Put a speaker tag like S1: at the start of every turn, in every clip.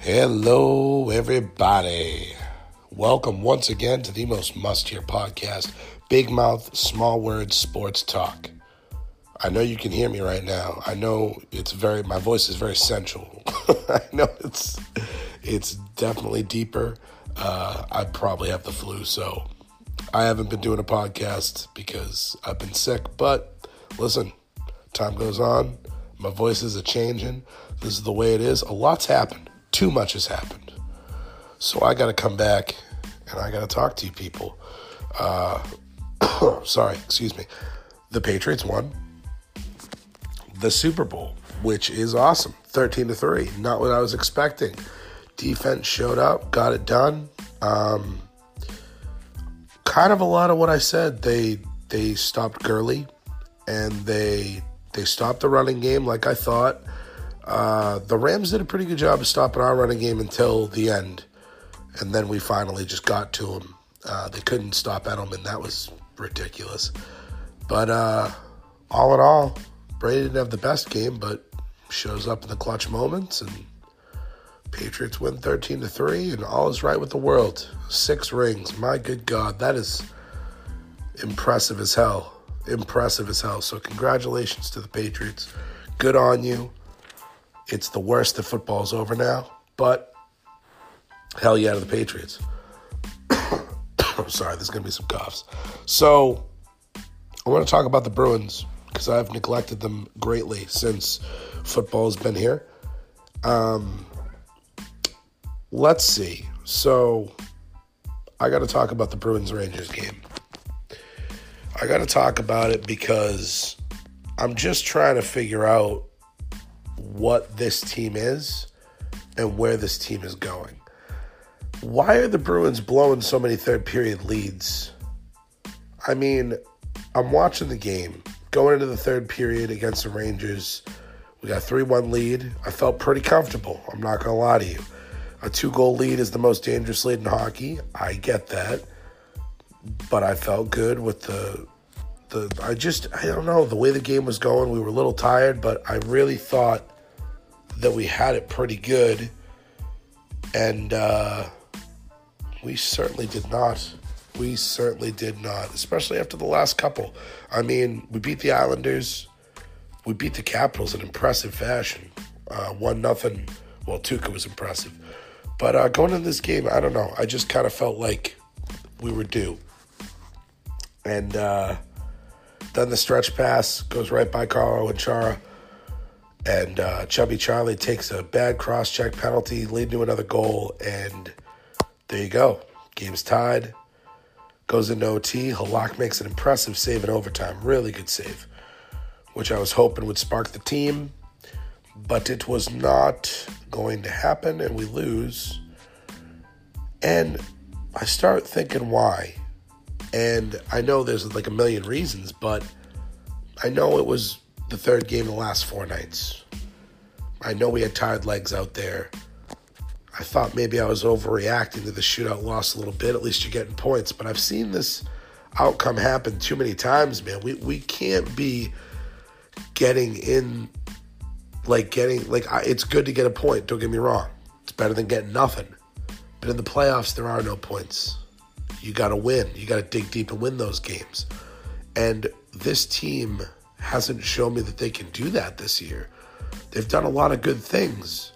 S1: Hello, everybody. Welcome once again to the most must hear podcast, Big Mouth Small Words Sports Talk. I know you can hear me right now. I know it's very, my voice is very sensual. I know it's, it's definitely deeper. Uh, I probably have the flu, so I haven't been doing a podcast because I've been sick. But listen, time goes on. My voices are changing. This is the way it is. A lot's happened. Too much has happened. So I got to come back and I got to talk to you people. Uh, sorry, excuse me. The Patriots won the Super Bowl, which is awesome. 13 to 3. Not what I was expecting. Defense showed up, got it done. Um, kind of a lot of what I said. They they stopped Gurley and they they stopped the running game like I thought. Uh, the Rams did a pretty good job of stopping our running game until the end, and then we finally just got to them. Uh, they couldn't stop Edelman. That was ridiculous. But uh, all in all, Brady didn't have the best game, but shows up in the clutch moments, and Patriots win 13 to 3, and all is right with the world. Six rings. My good God, that is impressive as hell. Impressive as hell. So, congratulations to the Patriots. Good on you. It's the worst that football's over now, but hell yeah to the Patriots. I'm sorry, there's going to be some coughs. So, I want to talk about the Bruins because I've neglected them greatly since football has been here. Um, let's see. So, I got to talk about the Bruins Rangers game. I got to talk about it because I'm just trying to figure out what this team is and where this team is going. Why are the Bruins blowing so many third period leads? I mean, I'm watching the game. Going into the third period against the Rangers, we got 3 1 lead. I felt pretty comfortable. I'm not going to lie to you. A two goal lead is the most dangerous lead in hockey. I get that. But I felt good with the the I just I don't know, the way the game was going, we were a little tired, but I really thought that we had it pretty good. And uh, we certainly did not. We certainly did not, especially after the last couple. I mean, we beat the Islanders. We beat the Capitals in impressive fashion. Uh, one nothing. Well, Tuukka was impressive. But uh, going into this game, I don't know. I just kind of felt like we were due. And uh, then the stretch pass goes right by Carlo and Chara. And uh, Chubby Charlie takes a bad cross check penalty, leading to another goal. And there you go. Game's tied. Goes into OT. Halak makes an impressive save in overtime. Really good save, which I was hoping would spark the team. But it was not going to happen, and we lose. And I start thinking why. And I know there's like a million reasons, but I know it was the third game in the last four nights. I know we had tired legs out there. I thought maybe I was overreacting to the shootout loss a little bit. At least you're getting points. But I've seen this outcome happen too many times, man. We, we can't be getting in, like, getting, like, it's good to get a point. Don't get me wrong. It's better than getting nothing. But in the playoffs, there are no points. You got to win. You got to dig deep and win those games. And this team hasn't shown me that they can do that this year. They've done a lot of good things,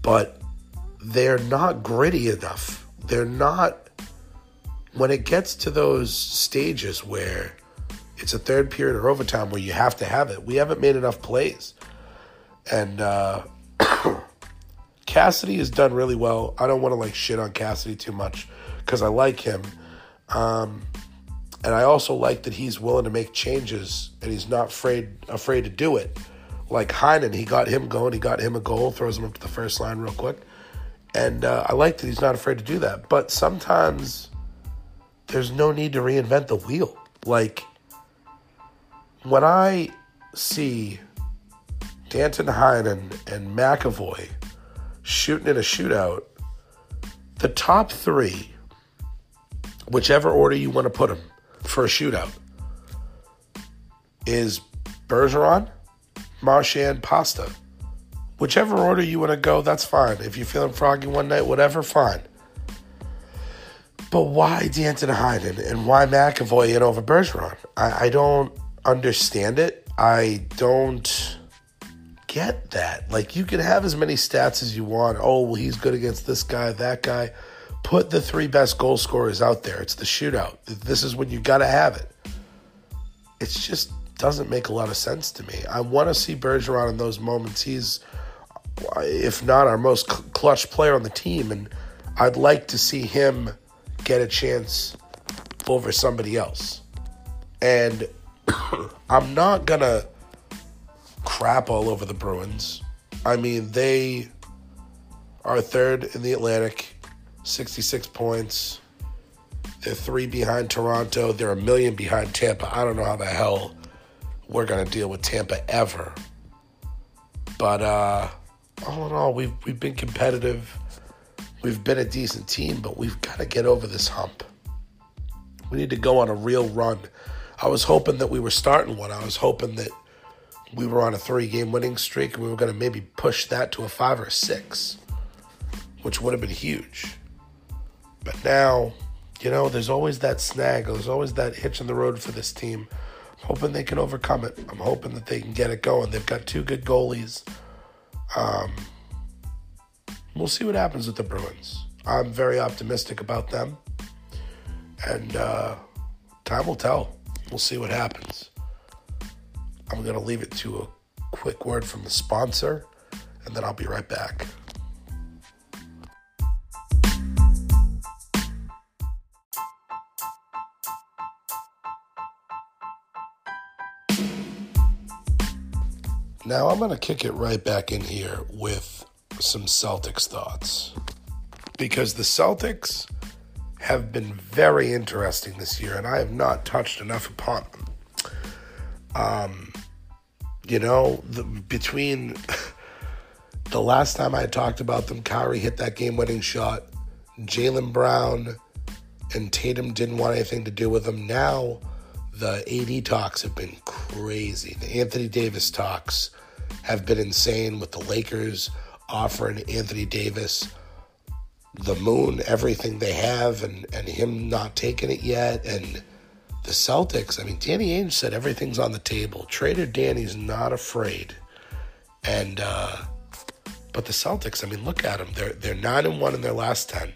S1: but they're not gritty enough. They're not, when it gets to those stages where it's a third period or overtime where you have to have it, we haven't made enough plays. And uh, Cassidy has done really well. I don't want to like shit on Cassidy too much because I like him. Um, and I also like that he's willing to make changes and he's not afraid afraid to do it. Like Heinen, he got him going, he got him a goal, throws him up to the first line real quick. And uh, I like that he's not afraid to do that. But sometimes there's no need to reinvent the wheel. Like when I see Danton Heinen and McAvoy shooting in a shootout, the top three, whichever order you want to put them for a shootout, is Bergeron, Marchand, Pasta. Whichever order you want to go, that's fine. If you're feeling froggy one night, whatever, fine. But why Danton Heinen and why McAvoy in over Bergeron? I, I don't understand it. I don't get that. Like, you can have as many stats as you want. Oh, well, he's good against this guy, that guy. Put the three best goal scorers out there. It's the shootout. This is when you got to have it. It just doesn't make a lot of sense to me. I want to see Bergeron in those moments. He's, if not our most clutch player on the team, and I'd like to see him get a chance over somebody else. And I'm not going to crap all over the Bruins. I mean, they are third in the Atlantic, 66 points. They're three behind Toronto. They're a million behind Tampa. I don't know how the hell we're going to deal with Tampa ever. But uh, all in all, we've, we've been competitive. We've been a decent team, but we've got to get over this hump. We need to go on a real run. I was hoping that we were starting one. I was hoping that we were on a three game winning streak and we were going to maybe push that to a five or a six, which would have been huge. But now, you know, there's always that snag, there's always that hitch in the road for this team. I'm hoping they can overcome it. I'm hoping that they can get it going. They've got two good goalies. Um, we'll see what happens with the Bruins. I'm very optimistic about them. And uh, time will tell. We'll see what happens. I'm going to leave it to a quick word from the sponsor, and then I'll be right back. Now I'm going to kick it right back in here with some Celtics thoughts. Because the Celtics have been very interesting this year, and I have not touched enough upon them. Um, you know, the, between the last time I talked about them, Kyrie hit that game winning shot. Jaylen Brown and Tatum didn't want anything to do with them. Now, the AD talks have been crazy. The Anthony Davis talks have been insane with the Lakers offering Anthony Davis the moon, everything they have, and, and him not taking it yet. And the Celtics, I mean, Danny Ainge said everything's on the table. Trader Danny's not afraid. And uh, but the Celtics, I mean, look at them. They're they're nine and one in their last ten.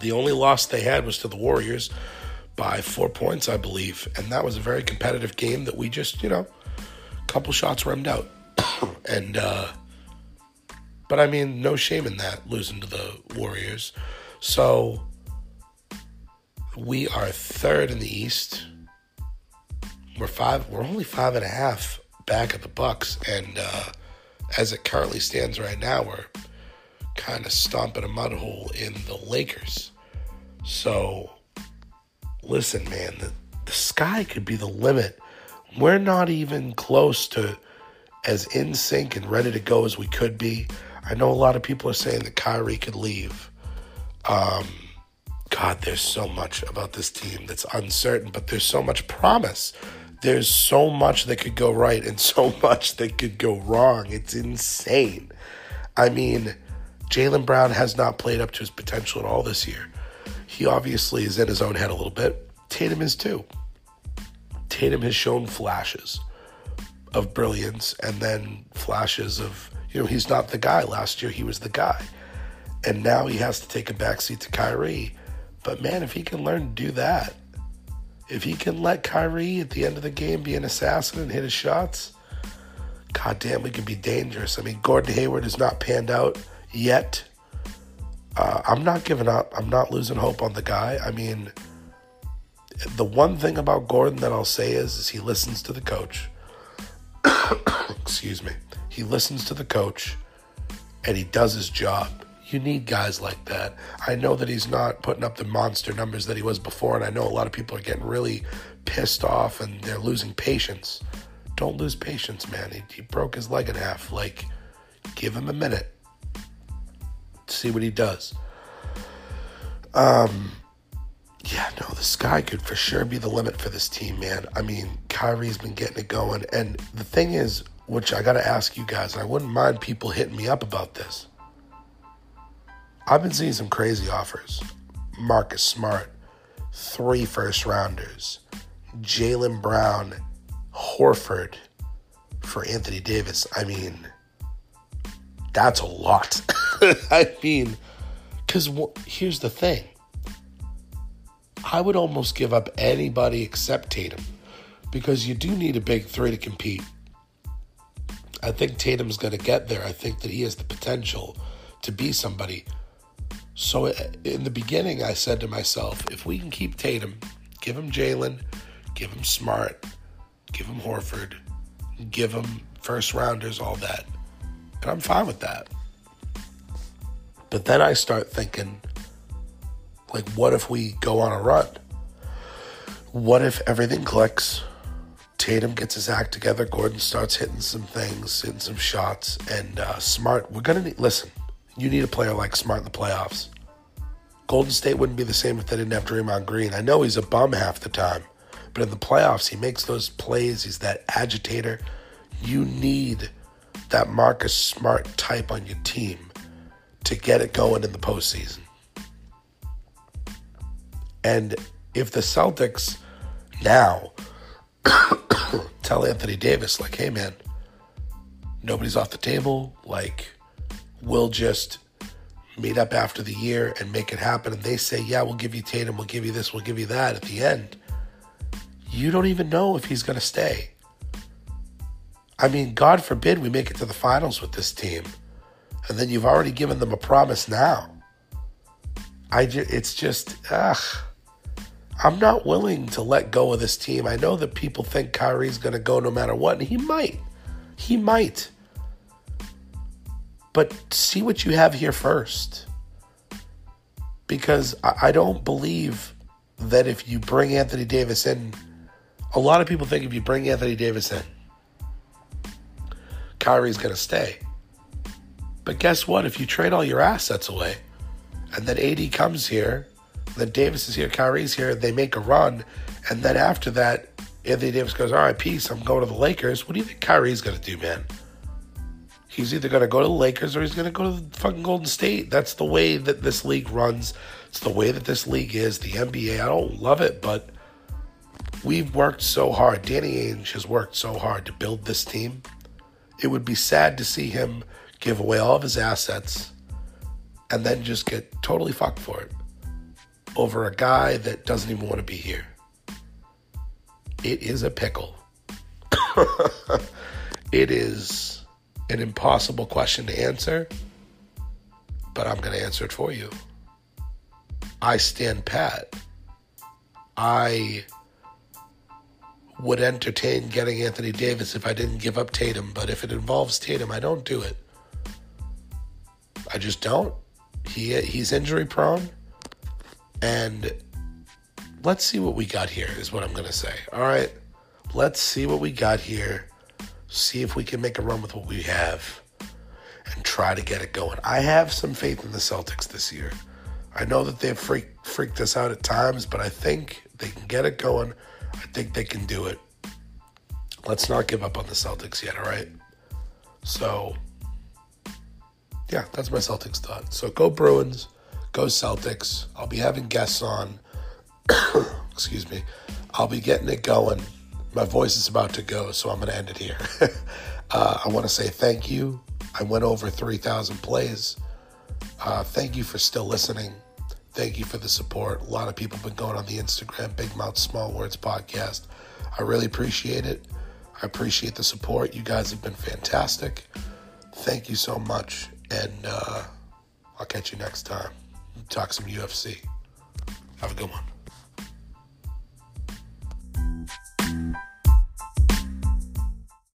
S1: The only loss they had was to the Warriors by four points, I believe, and that was a very competitive game that we just, you know, couple shots rimmed out. and uh, but I mean, no shame in that losing to the Warriors. So we are third in the East. We're five. We're only five and a half back at the Bucks, and uh, as it currently stands right now, we're kind of stomping a mud hole in the Lakers. So, listen, man, the, the sky could be the limit. We're not even close to as in sync and ready to go as we could be. I know a lot of people are saying that Kyrie could leave. Um, God, there's so much about this team that's uncertain, but there's so much promise. There's so much that could go right and so much that could go wrong. It's insane. I mean, Jaylen Brown has not played up to his potential at all this year. He obviously is in his own head a little bit. Tatum is too. Tatum has shown flashes of brilliance and then flashes of, you know, he's not the guy. Last year he was the guy. And now he has to take a backseat to Kyrie but man, if he can learn to do that, if he can let Kyrie at the end of the game be an assassin and hit his shots, god damn, we can be dangerous. I mean, Gordon Hayward has not panned out yet. Uh, I'm not giving up. I'm not losing hope on the guy. I mean, the one thing about Gordon that I'll say is, is he listens to the coach. Excuse me. He listens to the coach and he does his job. You need guys like that. I know that he's not putting up the monster numbers that he was before, and I know a lot of people are getting really pissed off and they're losing patience. Don't lose patience, man. He, he broke his leg in half. Like, give him a minute. See what he does. Um, yeah, no, the sky could for sure be the limit for this team, man. I mean, Kyrie's been getting it going, and the thing is, which I got to ask you guys, and I wouldn't mind people hitting me up about this. I've been seeing some crazy offers. Marcus Smart, three first rounders, Jaylen Brown, Horford for Anthony Davis. I mean, that's a lot. I mean, because w- here's the thing I would almost give up anybody except Tatum because you do need a big three to compete. I think Tatum's going to get there. I think that he has the potential to be somebody. So uh, in the beginning, I said to myself, if we can keep Tatum, give him Jaylen, give him Smart, give him Horford, give him first rounders, all that. And I'm fine with that. But then I start thinking, like, what if we go on a run? What if everything clicks? Tatum gets his act together. Gordon starts hitting some things, hitting some shots, and uh, Smart. We're gonna need, listen. You need a player like Smart in the playoffs. Golden State wouldn't be the same if they didn't have Draymond Green. I know he's a bum half the time, but in the playoffs, he makes those plays. He's that agitator. You need that Marcus Smart type on your team to get it going in the postseason. And if the Celtics now tell Anthony Davis, like, hey, man, nobody's off the table. Like, we'll just meet up after the year and make it happen. And they say, yeah, we'll give you Tatum, we'll give you this, we'll give you that at the end. You don't even know if he's going to stay. I mean, God forbid we make it to the finals with this team. And then you've already given them a promise now. I ju- it's just, ugh. I'm not willing to let go of this team. I know that people think Kyrie's going to go no matter what, and he might. He might. But see what you have here first. Because I don't believe that if you bring Anthony Davis in, a lot of people think if you bring Anthony Davis in, Kyrie's going to stay. But guess what? If you trade all your assets away, and then AD comes here then Davis is here, Kyrie's here, they make a run, and then after that, Anthony Davis goes, All right, peace, I'm going to the Lakers. What do you think Kyrie's going to do, man? He's either going to go to the Lakers or he's going to go to the fucking Golden State. That's the way that this league runs. It's the way that this league is, the NBA. I don't love it, but we've worked so hard. Danny Ainge has worked so hard to build this team. It would be sad to see him give away all of his assets and then just get totally fucked for it over a guy that doesn't even want to be here. It is a pickle. it is an impossible question to answer, but I'm going to answer it for you. I stand pat. I would entertain getting Anthony Davis if I didn't give up Tatum, but if it involves Tatum, I don't do it. I just don't. He he's injury prone. And let's see what we got here, is what I'm going to say. All right. Let's see what we got here. See if we can make a run with what we have and try to get it going. I have some faith in the Celtics this year. I know that they've freak, freaked us out at times, but I think they can get it going. I think they can do it. Let's not give up on the Celtics yet, all right? So, yeah, that's my Celtics thought. So go Bruins. Go Celtics. I'll be having guests on. Excuse me. I'll be getting it going. My voice is about to go, so I'm going to end it here. uh, I want to say thank you. I went over 3,000 plays. Uh, thank you for still listening. Thank you for the support. A lot of people have been going on the Instagram, Big Mouth Small Words podcast. I really appreciate it. I appreciate the support. You guys have been fantastic. Thank you so much. And uh, I'll catch you next time talk some UFC. Have a good one.